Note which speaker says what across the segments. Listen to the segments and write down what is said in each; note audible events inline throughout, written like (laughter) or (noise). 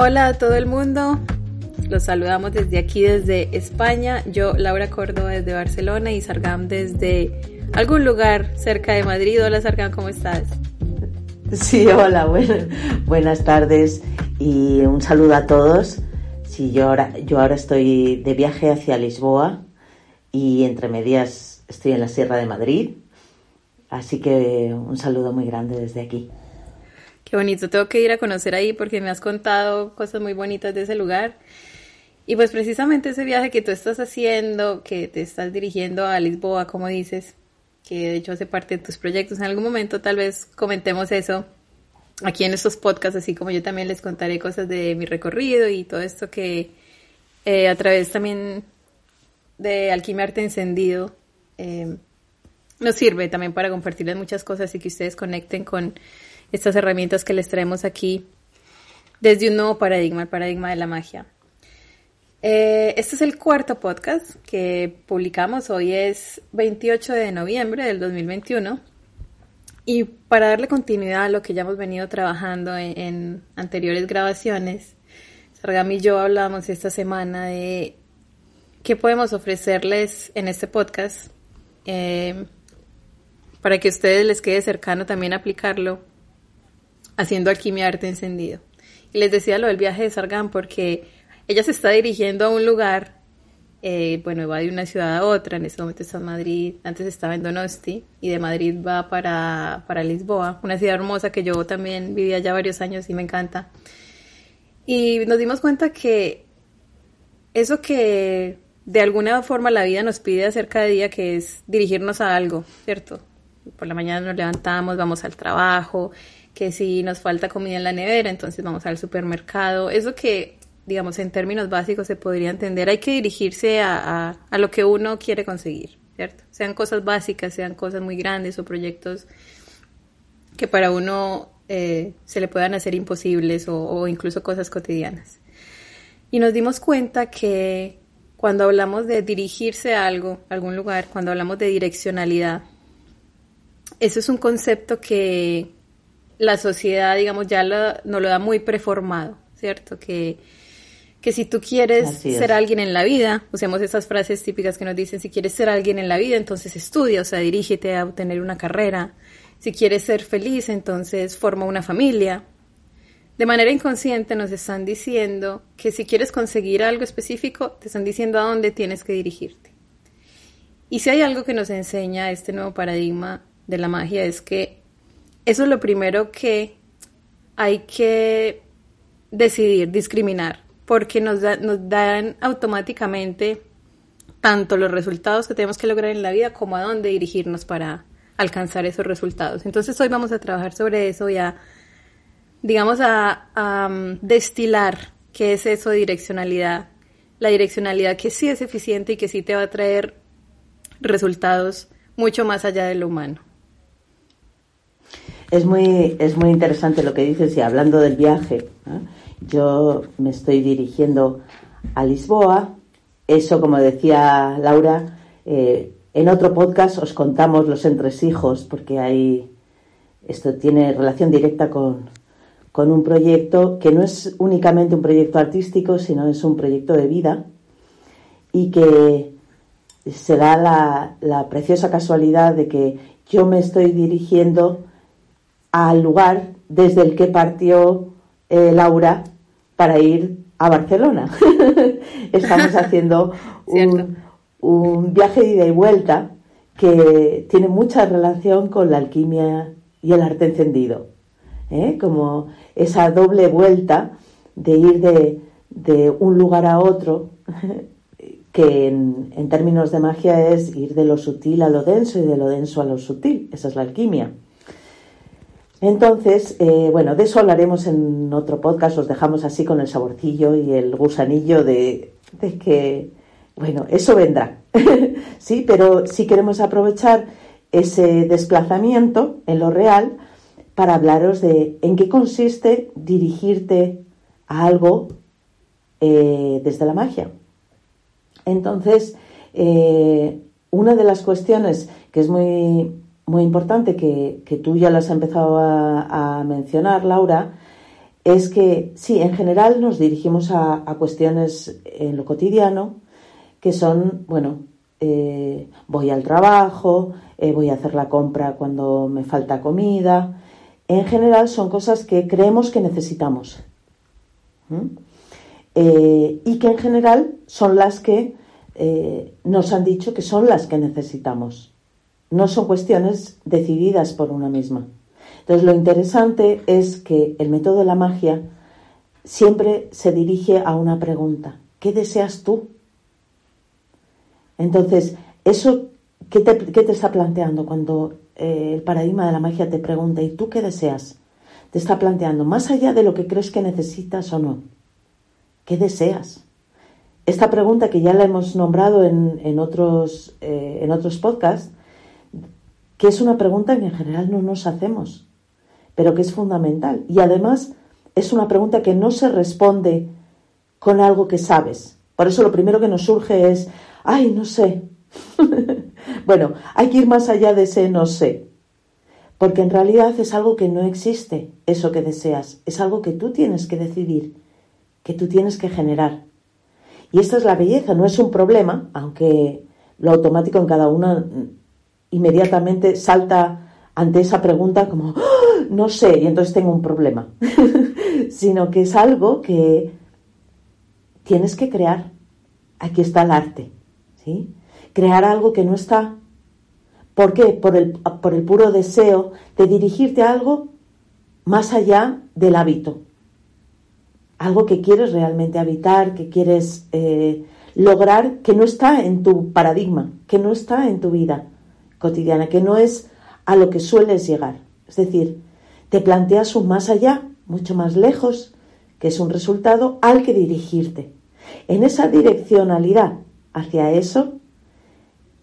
Speaker 1: Hola a todo el mundo, los saludamos desde aquí, desde España. Yo, Laura Córdoba, desde Barcelona y Sargam desde algún lugar cerca de Madrid. Hola Sargam, ¿cómo estás?
Speaker 2: Sí, hola, buenas tardes y un saludo a todos. Sí, yo ahora, yo ahora estoy de viaje hacia Lisboa y entre medias estoy en la Sierra de Madrid. Así que un saludo muy grande desde aquí.
Speaker 1: Qué bonito, tengo que ir a conocer ahí porque me has contado cosas muy bonitas de ese lugar. Y pues precisamente ese viaje que tú estás haciendo, que te estás dirigiendo a Lisboa, como dices, que de hecho hace parte de tus proyectos, en algún momento tal vez comentemos eso aquí en estos podcasts, así como yo también les contaré cosas de mi recorrido y todo esto que eh, a través también de Alquimia Arte Encendido eh, nos sirve también para compartirles muchas cosas y que ustedes conecten con estas herramientas que les traemos aquí desde un nuevo paradigma, el paradigma de la magia. Eh, este es el cuarto podcast que publicamos. Hoy es 28 de noviembre del 2021. Y para darle continuidad a lo que ya hemos venido trabajando en, anteriores grabaciones, Sargam y yo hablamos esta semana de qué podemos ofrecerles en este podcast eh, para que a ustedes les quede cercano también aplicarlo haciendo alquimia arte encendido. Y les decía lo del viaje de Sargán porque ella se está dirigiendo a un lugar, eh, bueno, va de una ciudad a otra, en este momento está en Madrid, antes estaba en Donosti, y de Madrid va para, para Lisboa, una ciudad hermosa que yo también viví allá varios años y me encanta. Y nos dimos cuenta que eso que de alguna forma la vida nos pide hacer cada día, que es dirigirnos a algo, ¿cierto? Por la mañana nos levantamos, vamos al trabajo, que si nos falta comida en la nevera, entonces vamos al supermercado. Eso que, digamos, en términos básicos se podría entender, hay que dirigirse a, a, lo que uno quiere conseguir, ¿cierto? Sean cosas básicas, sean cosas muy grandes o proyectos que para uno eh, se le puedan hacer imposibles o, o incluso cosas cotidianas. Y nos dimos cuenta que cuando hablamos de dirigirse a algo, a algún lugar, cuando hablamos de direccionalidad, eso es un concepto que la sociedad, digamos, ya lo, nos lo da muy preformado, ¿cierto? Que, que si tú quieres ser alguien en la vida, usemos esas frases típicas que nos dicen, si quieres ser alguien en la vida, entonces estudia, o sea, dirígete a obtener una carrera. Si quieres ser feliz, entonces forma una familia. De manera inconsciente nos están diciendo que si quieres conseguir algo específico, te están diciendo a dónde tienes que dirigirte. Y si hay algo que nos enseña este nuevo paradigma de la magia es que eso es lo primero que hay que decidir, discriminar, porque nos, nos dan automáticamente tanto los resultados que tenemos que lograr en la vida como a dónde dirigirnos para alcanzar esos resultados. Entonces hoy vamos a trabajar sobre eso y a, digamos, a, um, destilar qué es eso de direccionalidad. La direccionalidad que sí es eficiente y que sí te va a traer resultados mucho más allá de lo humano.
Speaker 2: Es muy, es muy interesante lo que dices y hablando del viaje, yo me estoy dirigiendo a Lisboa. Eso, como decía Laura, eh, en otro podcast os contamos los entresijos porque hay, esto tiene relación directa con, con un proyecto que no es únicamente un proyecto artístico, sino es un proyecto de vida y que se da la, la preciosa casualidad de que yo me estoy dirigiendo al lugar desde el que partió eh, Laura para ir a Barcelona. (laughs) Estamos (laughs) haciendo un, viaje de ida y vuelta que tiene mucha relación con la alquimia y el arte encendido. ¿eh? Como esa doble vuelta de ir de, de un lugar a otro (laughs) que en, términos de magia es ir de lo sutil a lo denso y de lo denso a lo sutil. Esa es la alquimia. Entonces, eh, bueno, de eso hablaremos en otro podcast. Os dejamos así con el saborcillo y el gusanillo de, que, bueno, eso vendrá. (laughs) sí, pero sí queremos aprovechar ese desplazamiento en lo real para hablaros de en qué consiste dirigirte a algo eh, desde la magia. Entonces, eh, una de las cuestiones que es muy, muy importante, que, tú ya las has empezado a, mencionar, Laura, es que sí, en general nos dirigimos a, cuestiones en lo cotidiano, que son, bueno, eh, voy al trabajo, voy a hacer la compra cuando me falta comida. En general son cosas que creemos que necesitamos. Eh, y que en general son las que eh, nos han dicho que son las que necesitamos. No son cuestiones decididas por una misma. Entonces lo interesante es que el método de la magia siempre se dirige a una pregunta. ¿Qué deseas tú? Entonces, eso, ¿qué te, está planteando cuando eh, el paradigma de la magia te pregunta, ¿y tú qué deseas? Te está planteando, más allá de lo que crees que necesitas o no. ¿Qué deseas? Esta pregunta que ya la hemos nombrado en, otros, eh, en otros podcasts, que es una pregunta que en general no nos hacemos, pero que es fundamental. Y además es una pregunta que no se responde con algo que sabes. Por eso lo primero que nos surge es, ay, no sé. (laughs) bueno, hay que ir más allá de ese no sé. Porque en realidad es algo que no existe, eso que deseas. Es algo que tú tienes que decidir que tú tienes que generar. Y esta es la belleza, no es un problema, aunque lo automático en cada una inmediatamente salta ante esa pregunta como, ¡Ah! no sé, y entonces tengo un problema, (laughs) sino que es algo que tienes que crear. Aquí está el arte, ¿sí? Crear algo que no está. ¿Por qué? Por el, por el puro deseo de dirigirte a algo más allá del hábito, algo que quieres realmente habitar, que quieres eh, lograr, que no está en tu paradigma, que no está en tu vida cotidiana, que no es a lo que sueles llegar. Es decir, te planteas un más allá, mucho más lejos, que es un resultado al que dirigirte. En esa direccionalidad hacia eso,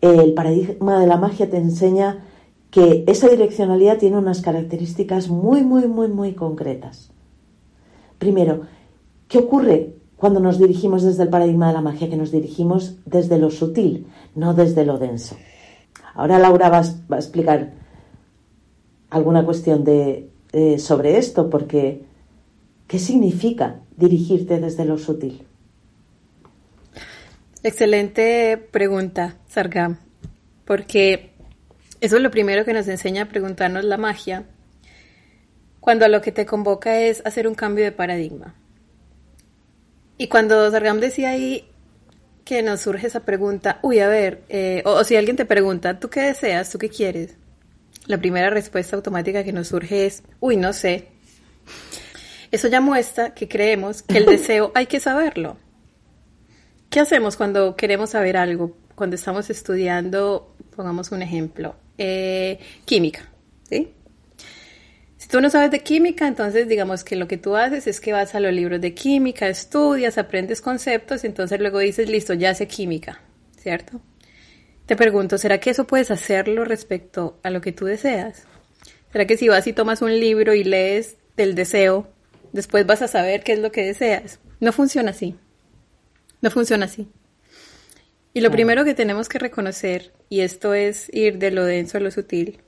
Speaker 2: el paradigma de la magia te enseña que esa direccionalidad tiene unas características muy, muy, muy, muy concretas. Primero, ¿Qué ocurre cuando nos dirigimos desde el paradigma de la magia? Que nos dirigimos desde lo sutil, no desde lo denso. Ahora Laura va, a explicar alguna cuestión de, sobre esto, porque ¿qué significa dirigirte desde lo sutil?
Speaker 1: Excelente pregunta, Sargam, porque eso es lo primero que nos enseña a preguntarnos la magia, cuando lo que te convoca es hacer un cambio de paradigma. Y cuando Sargam decía ahí que nos surge esa pregunta, uy, a ver, eh, o, si alguien te pregunta, ¿tú qué deseas? ¿Tú qué quieres? La primera respuesta automática que nos surge es, uy, no sé. Eso ya muestra que creemos que el (laughs) deseo hay que saberlo. ¿Qué hacemos cuando queremos saber algo? Cuando estamos estudiando, pongamos un ejemplo, eh, química, ¿sí? Si tú no sabes de química, entonces digamos que lo que tú haces es que vas a los libros de química, estudias, aprendes conceptos y entonces luego dices, listo, ya sé química, ¿cierto? Te pregunto, ¿será que eso puedes hacerlo respecto a lo que tú deseas? ¿Será que si vas y tomas un libro y lees del deseo, después vas a saber qué es lo que deseas? No funciona así. No funciona así. Y lo primero que tenemos que reconocer, y esto es ir de lo denso a lo sutil,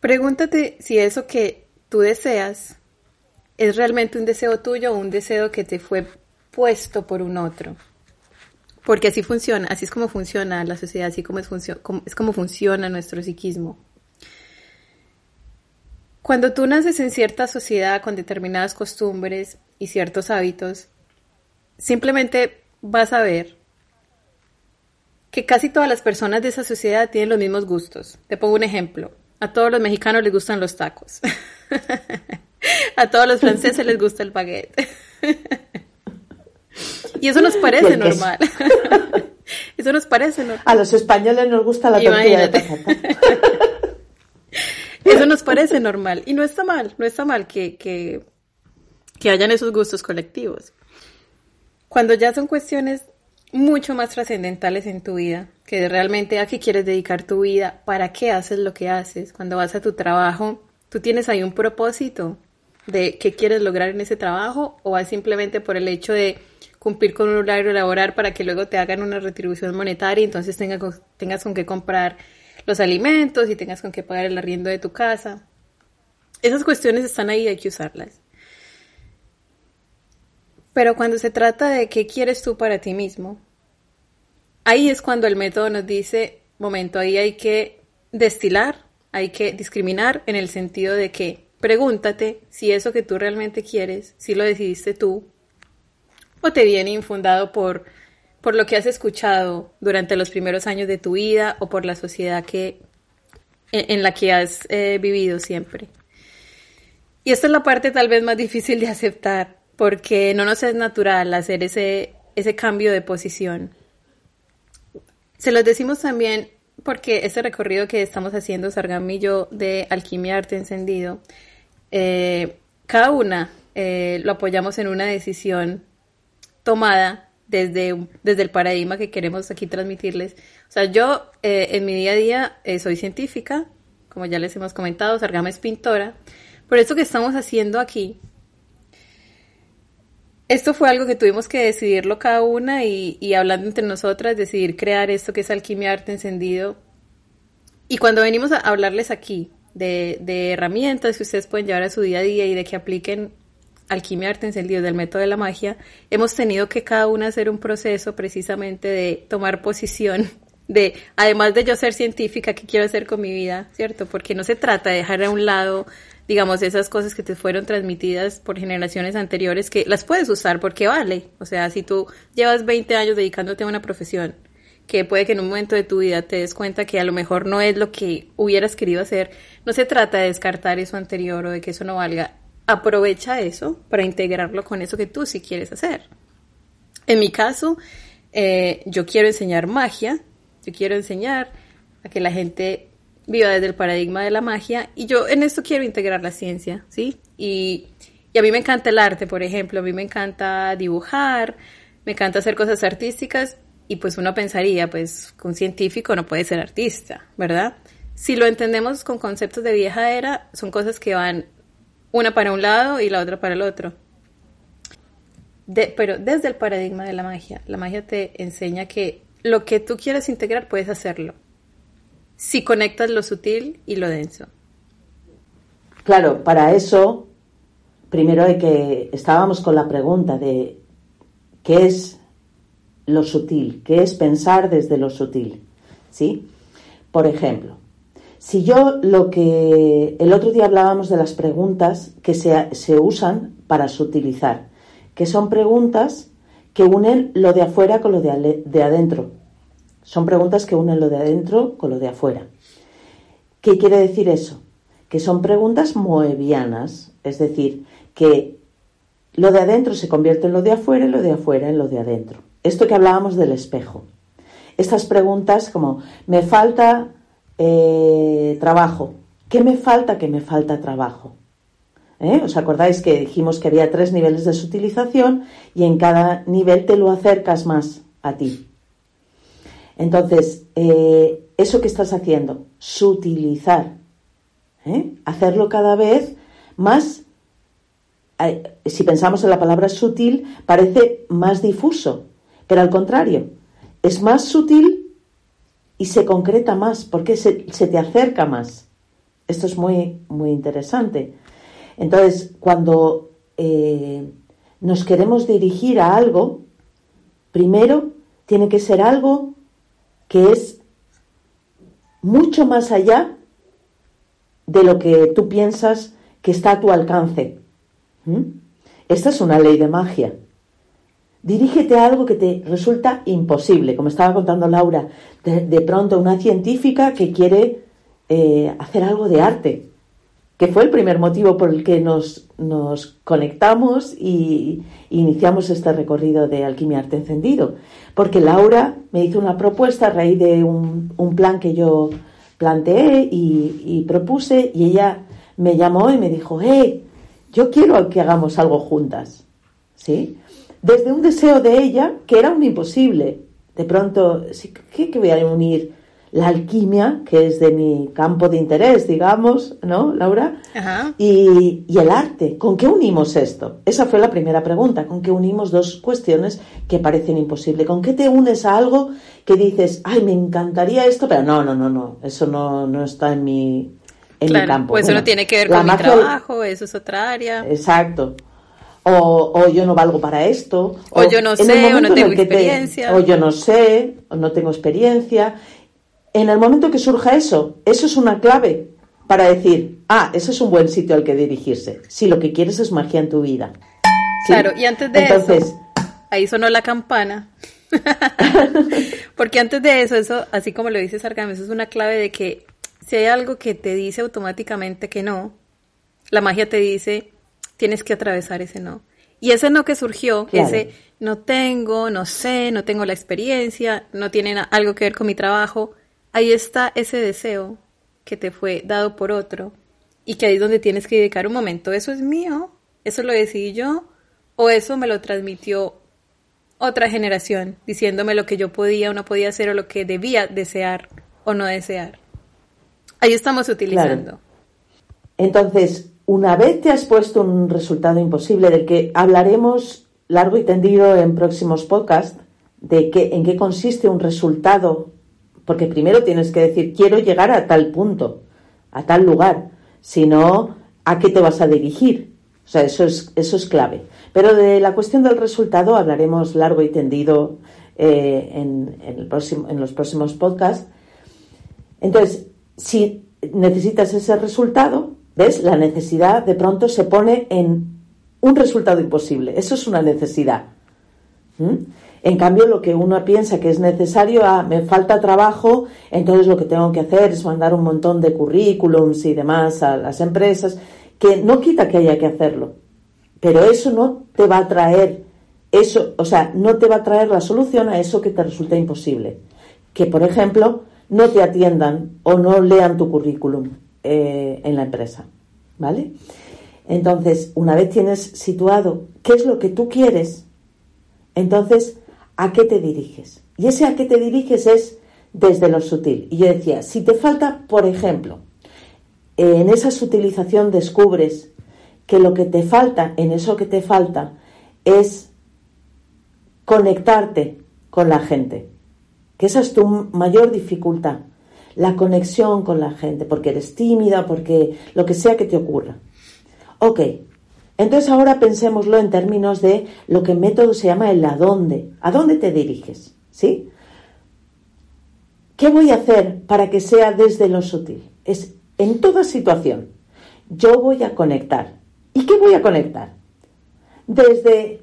Speaker 1: Pregúntate si eso que tú deseas es realmente un deseo tuyo o un deseo que te fue puesto por un otro. Porque así funciona, así es como funciona la sociedad, así como es, como, es como funciona nuestro psiquismo. Cuando tú naces en cierta sociedad con determinadas costumbres y ciertos hábitos, simplemente vas a ver que casi todas las personas de esa sociedad tienen los mismos gustos. Te pongo un ejemplo. A todos los mexicanos les gustan los tacos. (laughs) a todos los franceses les gusta el baguette. (laughs) Y eso nos parece normal. (laughs) eso nos parece normal.
Speaker 2: A los españoles nos gusta la tortilla de patata.
Speaker 1: eso nos parece normal. Y no está mal, no está mal que, que, que hayan esos gustos colectivos. Cuando ya son cuestiones mucho más trascendentales en tu vida, que realmente a qué quieres dedicar tu vida, para qué haces lo que haces, cuando vas a tu trabajo, tú tienes ahí un propósito de qué quieres lograr en ese trabajo o vas simplemente por el hecho de cumplir con un horario laboral para que luego te hagan una retribución monetaria y entonces tengas, tengas con qué comprar los alimentos y tengas con qué pagar el arriendo de tu casa. Esas cuestiones están ahí, hay que usarlas. Pero cuando se trata de qué quieres tú para ti mismo, ahí es cuando el método nos dice, momento, ahí hay que destilar, hay que discriminar en el sentido de que pregúntate si eso que tú realmente quieres, si lo decidiste tú, o te viene infundado por, por lo que has escuchado durante los primeros años de tu vida o por la sociedad que, en, la que has eh, vivido siempre. Y esta es la parte tal vez más difícil de aceptar, porque no nos es natural hacer ese, ese cambio de posición. Se los decimos también porque este recorrido que estamos haciendo, Sargam y yo, de Alquimia Arte Encendido, eh, cada una eh, lo apoyamos en una decisión tomada desde, desde el paradigma que queremos aquí transmitirles. O sea, yo eh, en mi día a día soy científica, como ya les hemos comentado, Sargama es pintora, por esto que estamos haciendo aquí esto fue algo que tuvimos que decidirlo cada una y, hablando entre nosotras, decidir crear esto que es Alquimia Arte Encendido. Y cuando venimos a hablarles aquí de, de, herramientas que ustedes pueden llevar a su día a día y de que apliquen Alquimia Arte Encendido del método de la magia, hemos tenido que cada una hacer un proceso precisamente de tomar posición de, además de yo ser científica, ¿qué quiero hacer con mi vida? ¿Cierto? Porque no se trata de dejar a un lado digamos, esas cosas que te fueron transmitidas por generaciones anteriores, que las puedes usar porque vale. O sea, si tú llevas 20 años dedicándote a una profesión, que puede que en un momento de tu vida te des cuenta que a lo mejor no es lo que hubieras querido hacer, no se trata de descartar eso anterior o de que eso no valga. Aprovecha eso para integrarlo con eso que tú sí quieres hacer. En mi caso, eh, yo quiero enseñar magia, yo quiero enseñar a que la gente viva desde el paradigma de la magia y yo en esto quiero integrar la ciencia, ¿sí? Y, y a mí me encanta el arte, por ejemplo, a mí me encanta dibujar, me encanta hacer cosas artísticas y pues uno pensaría, pues un científico no puede ser artista, ¿verdad? Si lo entendemos con conceptos de vieja era, son cosas que van una para un lado y la otra para el otro. pero desde el paradigma de la magia, la magia te enseña que lo que tú quieres integrar puedes hacerlo si conectas lo sutil y lo denso.
Speaker 2: Claro, para eso, primero hay que, estábamos con la pregunta de qué es lo sutil, qué es pensar desde lo sutil, ¿sí? Por ejemplo, si yo lo que el otro día hablábamos de las preguntas que se, se usan para sutilizar, que son preguntas que unen lo de afuera con lo de, de adentro, son preguntas que unen lo de adentro con lo de afuera. ¿Qué quiere decir eso? Que son preguntas moebianas, es decir, que lo de adentro se convierte en lo de afuera y lo de afuera en lo de adentro. Esto que hablábamos del espejo. Estas preguntas como, me falta eh, trabajo. ¿Qué me falta? Que me falta trabajo. ¿Eh? ¿Os acordáis que dijimos que había tres niveles de sutilización y en cada nivel te lo acercas más a ti? Entonces, eh, eso que estás haciendo, sutilizar, ¿eh? hacerlo cada vez más, si pensamos en la palabra sutil, parece más difuso, pero al contrario, es más sutil y se concreta más, porque se, te acerca más. Esto es muy, muy interesante. Entonces, cuando nos queremos dirigir a algo, primero tiene que ser algo que es mucho más allá de lo que tú piensas que está a tu alcance. ¿Mm? Esta es una ley de magia. Dirígete a algo que te resulta imposible, como estaba contando Laura, de, pronto una científica que quiere eh, hacer algo de arte. Que fue el primer motivo por el que nos, nos conectamos y iniciamos este recorrido de Alquimia Arte Encendido. Porque Laura me hizo una propuesta a raíz de un, un plan que yo planteé y, propuse y ella me llamó y me dijo, hey, yo quiero que hagamos algo juntas. ¿Sí? Desde un deseo de ella que era un imposible. De pronto, ¿qué, qué voy a unir? La alquimia, que es de mi campo de interés, digamos, ¿no, Laura? Y, y, el arte. ¿Con qué unimos esto? Esa fue la primera pregunta. ¿Con qué unimos dos cuestiones que parecen imposibles? ¿Con qué te unes a algo que dices, ay, me encantaría esto, pero no, no, no, no, eso no, no está en mi, en mi campo?
Speaker 1: Pues eso no tiene que ver con mi trabajo, eso es otra área.
Speaker 2: Exacto. O, o, yo no valgo para esto.
Speaker 1: O, yo no sé, o no tengo experiencia.
Speaker 2: o yo no sé, o no tengo experiencia en el momento que surja eso, eso es una clave para decir, ah, ese es un buen sitio al que dirigirse, si lo que quieres es magia en tu vida.
Speaker 1: Claro, y antes de eso, ahí sonó la campana. (laughs) Porque antes de eso, eso, así como lo dice Sargam, eso es una clave de que si hay algo que te dice automáticamente que no, la magia te dice, tienes que atravesar ese no. Y ese no que surgió, ese no tengo, no sé, no tengo la experiencia, no tiene algo que ver con mi trabajo, ahí está ese deseo que te fue dado por otro y que ahí es donde tienes que dedicar un momento. Eso es mío, eso lo decidí yo o eso me lo transmitió otra generación diciéndome lo que yo podía o no podía hacer o lo que debía desear o no desear. Ahí estamos utilizando.
Speaker 2: Entonces, una vez te has puesto un resultado imposible del que hablaremos largo y tendido en próximos podcasts, de qué, en qué consiste un resultado porque primero tienes que decir, quiero llegar a tal punto, a tal lugar. Si no, ¿a qué te vas a dirigir? O sea, eso es, eso es clave. Pero de la cuestión del resultado hablaremos largo y tendido eh, en, en los próximos podcasts. Entonces, si necesitas ese resultado, ¿ves? La necesidad de pronto se pone en un resultado imposible. Eso es una necesidad. ¿Mm? En cambio, lo que uno piensa que es necesario, ah, me falta trabajo, entonces lo que tengo que hacer es mandar un montón de currículums y demás a las empresas, que no quita que haya que hacerlo. Pero eso no te va a traer, eso, o sea, no te va a traer la solución a eso que te resulta imposible. Que, por ejemplo, no te atiendan o no lean tu currículum eh, en la empresa. ¿Vale? Entonces, una vez tienes situado qué es lo que tú quieres, entonces a qué te diriges. Y ese a qué te diriges es desde lo sutil. Y yo decía, si te falta, por ejemplo, en esa sutilización descubres que lo que te falta, en eso que te falta, es conectarte con la gente. Que esa es tu mayor dificultad, la conexión con la gente, porque eres tímida, porque lo que sea que te ocurra. Ok, entonces ahora pensémoslo en términos de lo que en método se llama el a dónde. ¿A dónde te diriges? ¿Sí? ¿Qué voy a hacer para que sea desde lo sutil? Es en toda situación. Yo voy a conectar. ¿Y qué voy a conectar? Desde,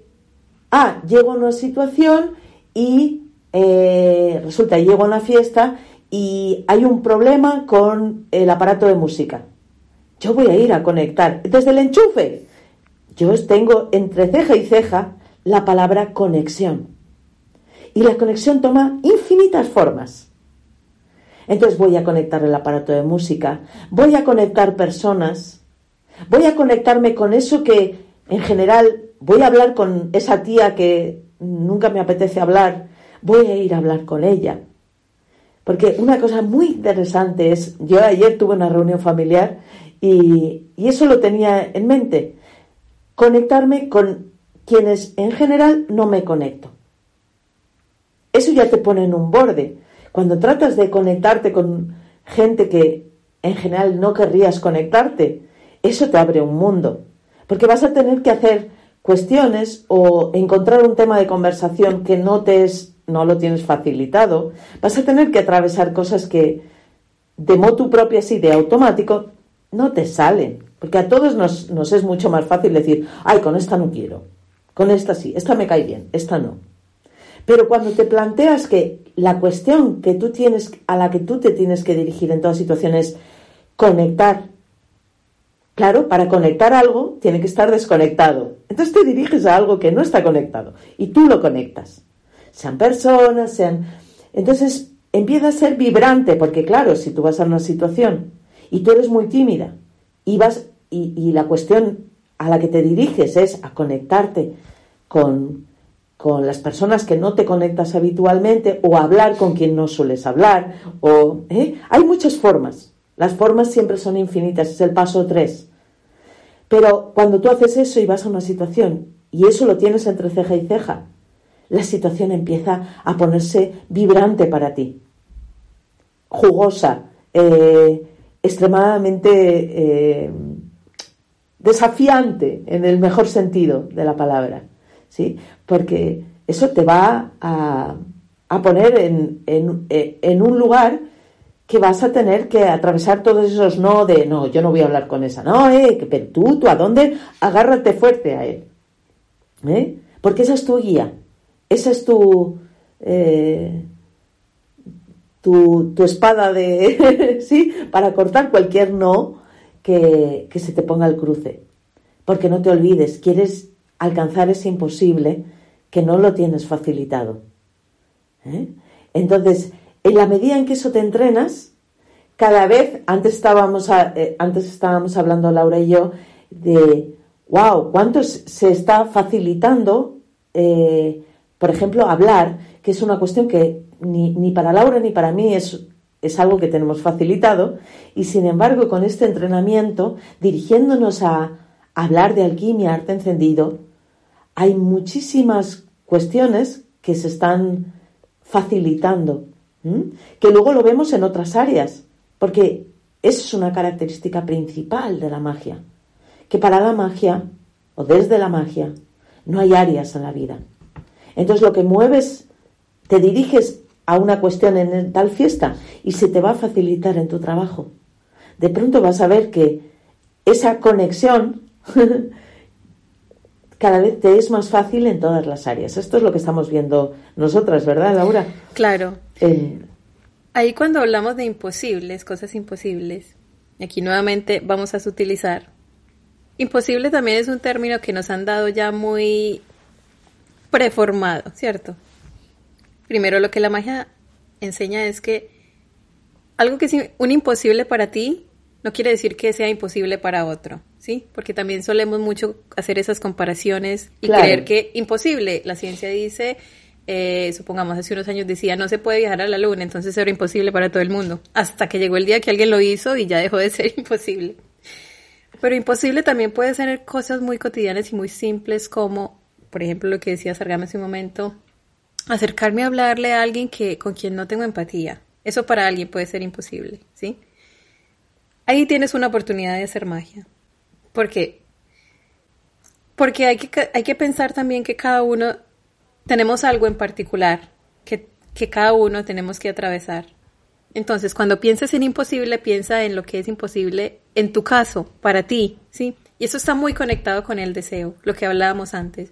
Speaker 2: ah, llego a una situación y eh, resulta, llego a una fiesta y hay un problema con el aparato de música. Yo voy a ir a conectar desde el enchufe yo tengo entre ceja y ceja la palabra conexión. Y la conexión toma infinitas formas. Entonces voy a conectar el aparato de música, voy a conectar personas, voy a conectarme con eso que en general voy a hablar con esa tía que nunca me apetece hablar, voy a ir a hablar con ella. Porque una cosa muy interesante es, yo ayer tuve una reunión familiar y, y eso lo tenía en mente conectarme con quienes en general no me conecto. Eso ya te pone en un borde. Cuando tratas de conectarte con gente que en general no querrías conectarte, eso te abre un mundo. Porque vas a tener que hacer cuestiones o encontrar un tema de conversación que no te es, no lo tienes facilitado. Vas a tener que atravesar cosas que de motu propio así de automático no te salen. Porque a todos nos, nos es mucho más fácil decir, ay, con esta no quiero, con esta sí, esta me cae bien, esta no. Pero cuando te planteas que la cuestión que tú tienes, a la que tú te tienes que dirigir en todas situaciones, conectar Claro, para conectar algo tiene que estar desconectado. Entonces te diriges a algo que no está conectado y tú lo conectas. Sean personas, sean... Entonces empieza a ser vibrante, porque claro, si tú vas a una situación y tú eres muy tímida y vas y, la cuestión a la que te diriges es a conectarte con, con las personas que no te conectas habitualmente o hablar con quien no sueles hablar o ¿eh? hay muchas formas las formas siempre son infinitas, es el paso 3. Pero cuando tú haces eso y vas a una situación y eso lo tienes entre ceja y ceja, la situación empieza a ponerse vibrante para ti, jugosa, eh, extremadamente eh, desafiante en el mejor sentido de la palabra, ¿sí? Porque eso te va a, poner en, en un lugar que vas a tener que atravesar todos esos no de no, yo no voy a hablar con esa, no, eh, pero tú, tú, ¿a dónde? Agárrate fuerte a él. ¿eh? Porque esa es tu guía, esa es tu, eh, tu, tu, espada de, (laughs) ¿sí? Para cortar cualquier no que, se te ponga al cruce. Porque no te olvides, quieres alcanzar ese imposible que no lo tienes facilitado. ¿eh? Entonces, en la medida en que eso te entrenas, cada vez, antes estábamos, eh, antes estábamos hablando Laura y yo de, wow, cuánto se está facilitando, eh, por ejemplo, hablar, que es una cuestión que ni, ni para Laura ni para mí es, es algo que tenemos facilitado, y sin embargo, con este entrenamiento, dirigiéndonos a hablar de alquimia, arte encendido, hay muchísimas cuestiones que se están facilitando que luego lo vemos en otras áreas, porque eso es una característica principal de la magia, que para la magia, o desde la magia, no hay áreas en la vida. Entonces lo que mueves, te diriges a una cuestión en tal fiesta y se te va a facilitar en tu trabajo. De pronto vas a ver que esa conexión (laughs) cada vez te es más fácil en todas las áreas. Esto es lo que estamos viendo nosotras, ¿verdad, Laura?
Speaker 1: Claro. Ahí cuando hablamos de imposibles, cosas imposibles, aquí nuevamente vamos a utilizar. Imposible también es un término que nos han dado ya muy preformado, ¿cierto? Primero lo que la magia enseña es que algo que es un imposible para ti no quiere decir que sea imposible para otro, ¿sí? Porque también solemos mucho hacer esas comparaciones y creer que imposible. La ciencia dice eh, supongamos hace unos años decía no se puede viajar a la luna, entonces era imposible para todo el mundo, hasta que llegó el día que alguien lo hizo y ya dejó de (laughs) ser imposible. Pero imposible también puede ser cosas muy cotidianas y muy simples como, por ejemplo, lo que decía Sargama hace un momento, acercarme a hablarle a alguien que, con quien no tengo empatía. Eso para alguien puede ser imposible, ¿sí? Ahí tienes una oportunidad de hacer magia. ¿Por qué? Porque hay que, hay que pensar también que cada uno tenemos algo en particular que, cada uno tenemos que atravesar. Entonces, cuando pienses en imposible, piensa en lo que es imposible en tu caso, para ti, ¿sí? Y eso está muy conectado con el deseo, lo que hablábamos antes.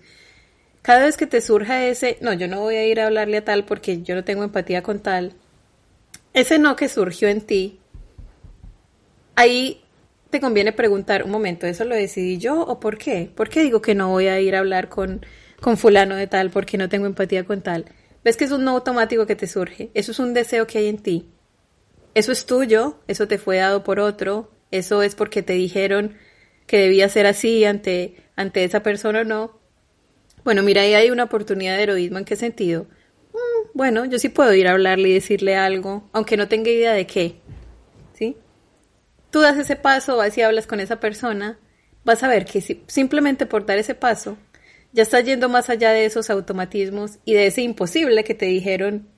Speaker 1: Cada vez que te surja ese, no, yo no voy a ir a hablarle a tal porque yo no tengo empatía con tal, ese no que surgió en ti, ahí te conviene preguntar, un momento, ¿eso lo decidí yo o por qué? ¿Por qué digo que no voy a ir a hablar con con fulano de tal porque no tengo empatía con tal. Ves que es un no automático que te surge. Eso es un deseo que hay en ti. Eso es tuyo, eso te fue dado por otro, eso es porque te dijeron que debía ser así ante, ante esa persona o no. Bueno, mira, ahí hay una oportunidad de heroísmo. ¿En qué sentido? Mm, bueno, yo sí puedo ir a hablarle y decirle algo, aunque no tenga idea de qué. ¿Sí? Tú das ese paso, vas y hablas con esa persona, vas a ver que simplemente por dar ese paso, ya estás yendo más allá de esos automatismos y de ese imposible que te dijeron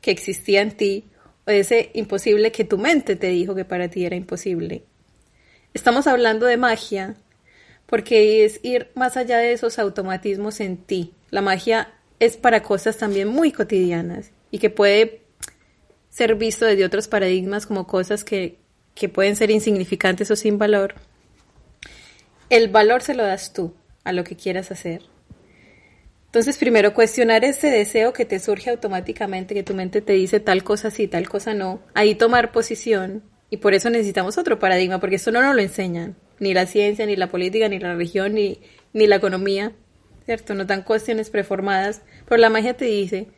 Speaker 1: que existía en ti o de ese imposible que tu mente te dijo que para ti era imposible. Estamos hablando de magia porque es ir más allá de esos automatismos en ti. La magia es para cosas también muy cotidianas y que puede ser visto desde otros paradigmas como cosas que, que pueden ser insignificantes o sin valor. El valor se lo das tú a lo que quieras hacer. Entonces, primero, cuestionar ese deseo que te surge automáticamente, que tu mente te dice tal cosa sí, tal cosa no. Ahí tomar posición. Y por eso necesitamos otro paradigma, porque esto no nos lo enseñan. Ni la ciencia, ni la política, ni la religión, ni, ni la economía, ¿cierto? No dan cuestiones preformadas, pero la magia te dice,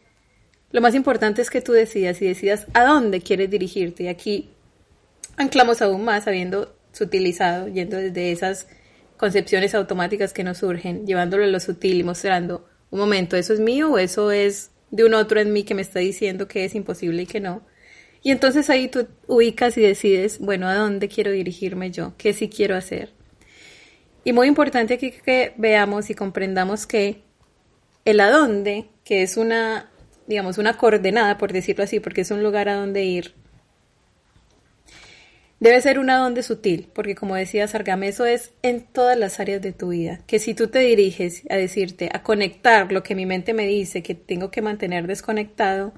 Speaker 1: lo más importante es que tú decidas y decidas a dónde quieres dirigirte. Y aquí anclamos aún más, habiendo sutilizado, yendo desde esas concepciones automáticas que nos surgen, llevándolo a lo sutil y mostrando, un momento, ¿eso es mío o eso es de un otro en mí que me está diciendo que es imposible y que no? Y entonces ahí tú ubicas y decides, bueno, ¿a dónde quiero dirigirme yo? ¿Qué sí quiero hacer? Y muy importante aquí que veamos y comprendamos que el a que es una, digamos, una coordenada, por decirlo así, porque es un lugar a donde ir, debe ser un a sutil, porque como decía Sargame, eso es en todas las áreas de tu vida, que si tú te diriges a decirte, a conectar lo que mi mente me dice que tengo que mantener desconectado,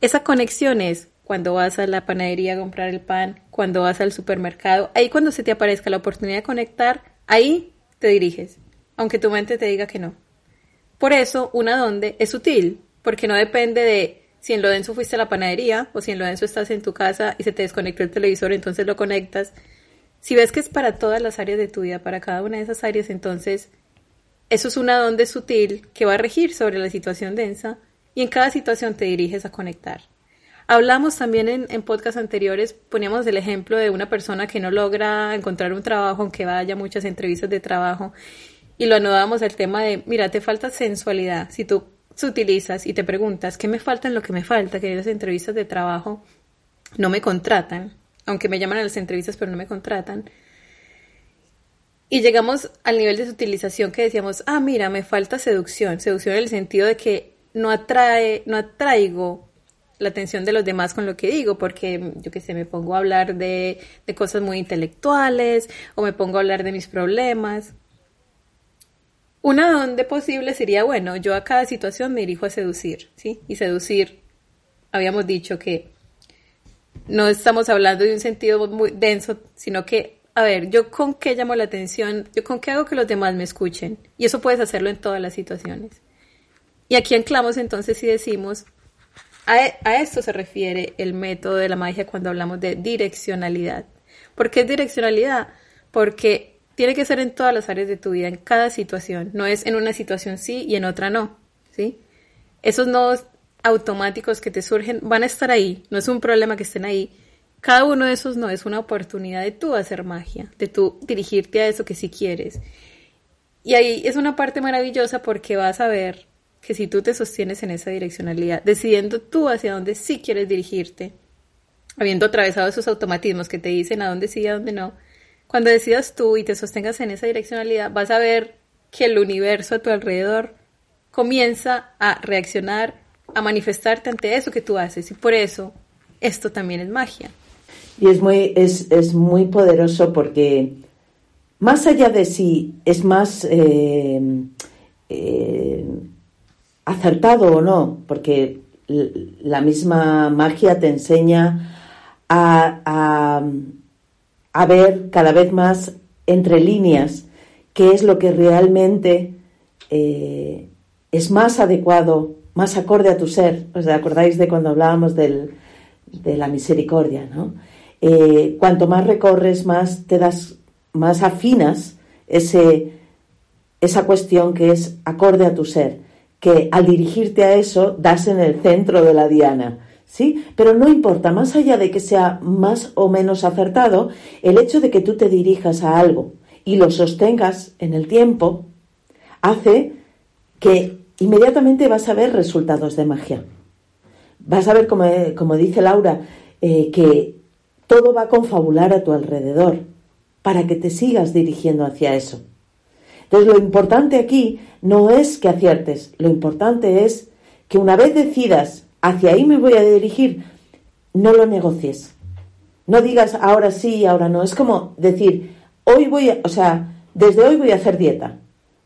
Speaker 1: esa conexión es cuando vas a la panadería a comprar el pan, cuando vas al supermercado, ahí cuando se te aparezca la oportunidad de conectar, ahí te diriges, aunque tu mente te diga que no. Por eso, una dónde es sutil, porque no depende de si en lo denso fuiste a la panadería o si en lo denso estás en tu casa y se te desconectó el televisor, entonces lo conectas. Si ves que es para todas las áreas de tu vida, para cada una de esas áreas, entonces eso es una dónde sutil que va a regir sobre la situación densa y en cada situación te diriges a conectar. Hablamos también en, en podcasts anteriores, poníamos el ejemplo de una persona que no logra encontrar un trabajo, aunque vaya a muchas entrevistas de trabajo, y lo anudábamos al tema de, mira, te falta sensualidad. Si tú utilizas y te preguntas, ¿qué me falta en lo que me falta? Que en las entrevistas de trabajo no me contratan, aunque me llaman a las entrevistas, pero no me contratan. Y llegamos al nivel de su utilización que decíamos, ah, mira, me falta seducción. Seducción en el sentido de que no atrae, no atraigo la atención de los demás con lo que digo, porque yo que sé, me pongo a hablar de, de cosas muy intelectuales o me pongo a hablar de mis problemas. Una donde posible sería, bueno, yo a cada situación me dirijo a seducir, ¿sí? Y seducir, habíamos dicho que no estamos hablando de un sentido muy denso, sino que, a ver, yo con qué llamo la atención, yo con qué hago que los demás me escuchen. Y eso puedes hacerlo en todas las situaciones. Y aquí anclamos entonces y decimos, a, esto se refiere el método de la magia cuando hablamos de direccionalidad. ¿Por qué es direccionalidad? Porque tiene que ser en todas las áreas de tu vida, en cada situación. No es en una situación sí y en otra no. ¿sí? Esos nodos automáticos que te surgen van a estar ahí. No es un problema que estén ahí. Cada uno de esos no es una oportunidad de tú hacer magia, de tú dirigirte a eso que sí quieres. Y ahí es una parte maravillosa porque vas a ver que si tú te sostienes en esa direccionalidad, decidiendo tú hacia dónde sí quieres dirigirte, habiendo atravesado esos automatismos que te dicen a dónde sí y a dónde no, cuando decidas tú y te sostengas en esa direccionalidad, vas a ver que el universo a tu alrededor comienza a reaccionar, a manifestarte ante eso que tú haces. Y por eso esto también es magia.
Speaker 2: Y es muy, es, es muy poderoso porque más allá de si es más eh, eh, acertado o no, porque la misma magia te enseña a, a, ver cada vez más entre líneas qué es lo que realmente eh, es más adecuado, más acorde a tu ser. ¿Os acordáis de cuando hablábamos del, de la misericordia? ¿no? Eh, cuanto más recorres, más te das, más afinas ese, esa cuestión que es acorde a tu ser que al dirigirte a eso das en el centro de la diana. ¿Sí? Pero no importa, más allá de que sea más o menos acertado, el hecho de que tú te dirijas a algo y lo sostengas en el tiempo hace que inmediatamente vas a ver resultados de magia. Vas a ver, como, como dice Laura, eh, que todo va a confabular a tu alrededor para que te sigas dirigiendo hacia eso. Entonces, lo importante aquí no es que aciertes, lo importante es que una vez decidas hacia ahí me voy a dirigir, no lo negocies. No digas ahora sí, ahora no. Es como decir, hoy voy a, o sea, desde hoy voy a hacer dieta.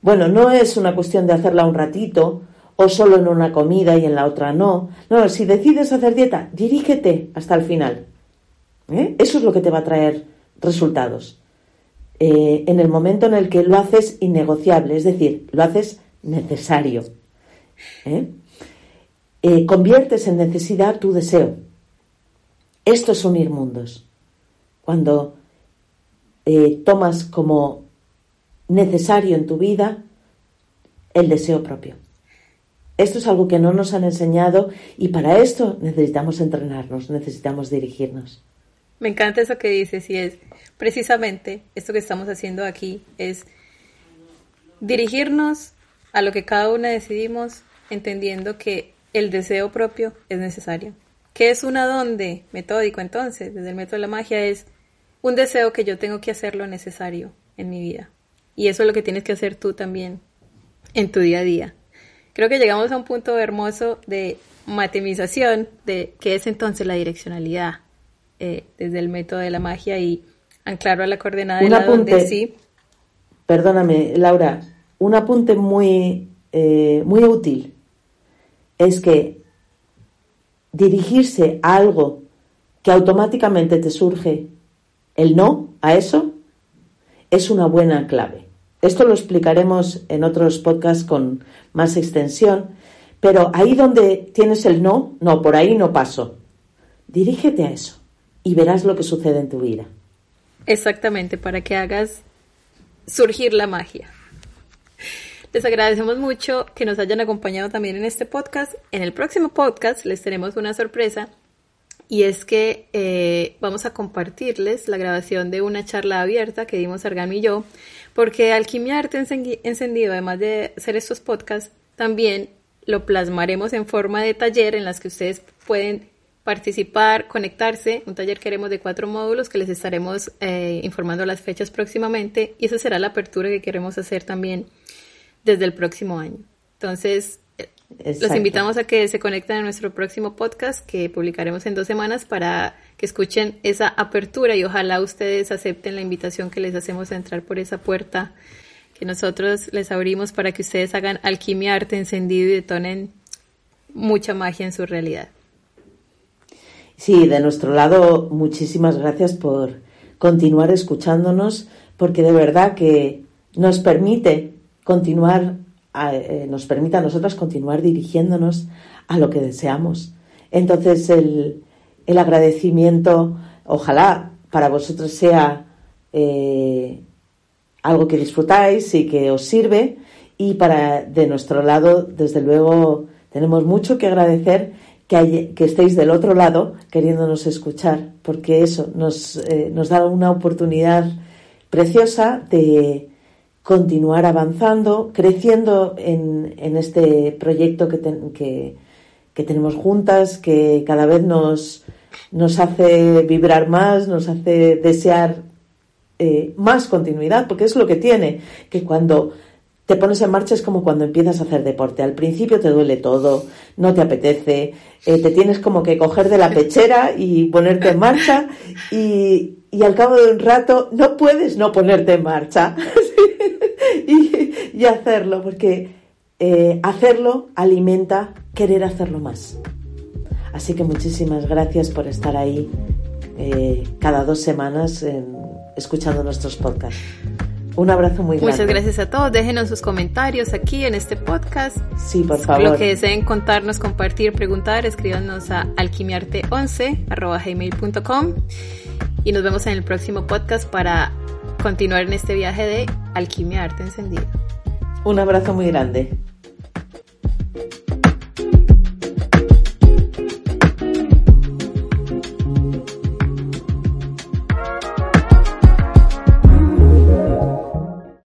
Speaker 2: Bueno, no es una cuestión de hacerla un ratito o solo en una comida y en la otra no. No, si decides hacer dieta, dirígete hasta el final. ¿Eh? Eso es lo que te va a traer resultados. Eh, en el momento en el que lo haces innegociable, es decir, lo haces necesario. ¿eh? Eh, conviertes en necesidad tu deseo. Esto es unir mundos. Cuando tomas como necesario en tu vida el deseo propio. Esto es algo que no nos han enseñado y para esto necesitamos entrenarnos, necesitamos dirigirnos.
Speaker 1: Me encanta eso que dices y es precisamente esto que estamos haciendo aquí, es dirigirnos a lo que cada una decidimos, entendiendo que el deseo propio es necesario. ¿Qué es una donde metódico entonces? Desde el método de la magia es un deseo que yo tengo que hacer lo necesario en mi vida. Y eso es lo que tienes que hacer tú también en tu día a día. Creo que llegamos a un punto hermoso de matemización de qué es entonces la direccionalidad eh, desde el método de la magia y anclarlo a la coordenada de la donde sí.
Speaker 2: Perdóname, Laura, un apunte muy, eh, muy útil es que dirigirse a algo que automáticamente te surge el no a eso es una buena clave. Esto lo explicaremos en otros podcasts con más extensión, pero ahí donde tienes el no, no, por ahí no paso. Dirígete a eso y verás lo que sucede en tu vida.
Speaker 1: Exactamente, para que hagas surgir la magia. Les agradecemos mucho que nos hayan acompañado también en este podcast. En el próximo podcast les tenemos una sorpresa y es que eh, vamos a compartirles la grabación de una charla abierta que dimos Argami y yo, porque Alquimia Arte Encendido, además de hacer estos podcasts, también lo plasmaremos en forma de taller en las que ustedes pueden participar, conectarse, un taller que haremos de cuatro módulos que les estaremos eh, informando las fechas próximamente y esa será la apertura que queremos hacer también desde el próximo año. Entonces, eh, los invitamos a que se conecten a nuestro próximo podcast que publicaremos en dos semanas para que escuchen esa apertura y ojalá ustedes acepten la invitación que les hacemos a entrar por esa puerta que nosotros les abrimos para que ustedes hagan alquimia, arte encendido y detonen mucha magia en su realidad.
Speaker 2: Sí, de nuestro lado, muchísimas gracias por continuar escuchándonos, porque de verdad que nos permite continuar, eh, nos permite a nosotras continuar dirigiéndonos a lo que deseamos. Entonces, el, agradecimiento, ojalá para vosotros sea eh, algo que disfrutáis y que os sirve, y para de nuestro lado, desde luego, tenemos mucho que agradecer que, estéis del otro lado queriéndonos escuchar, porque eso nos, eh, nos da una oportunidad preciosa de continuar avanzando, creciendo en, en este proyecto que, que, que, tenemos juntas, que cada vez nos, nos hace vibrar más, nos hace desear eh, más continuidad, porque es lo que tiene, que cuando te pones en marcha es como cuando empiezas a hacer deporte. Al principio te duele todo, no te apetece, eh, te tienes como que coger de la pechera y ponerte en marcha y, al cabo de un rato no puedes no ponerte en marcha (laughs) y, hacerlo, porque eh, hacerlo alimenta querer hacerlo más. Así que muchísimas gracias por estar ahí eh, cada dos semanas escuchando nuestros podcasts. Un abrazo muy grande.
Speaker 1: Muchas gracias a todos. Déjenos sus comentarios aquí en este podcast.
Speaker 2: Sí, por favor.
Speaker 1: Lo que deseen contarnos, compartir, preguntar, escríbanos a alquimiarte11.gmail.com y nos vemos en el próximo podcast para continuar en este viaje de Alquimia Arte Encendido.
Speaker 2: Un abrazo muy grande.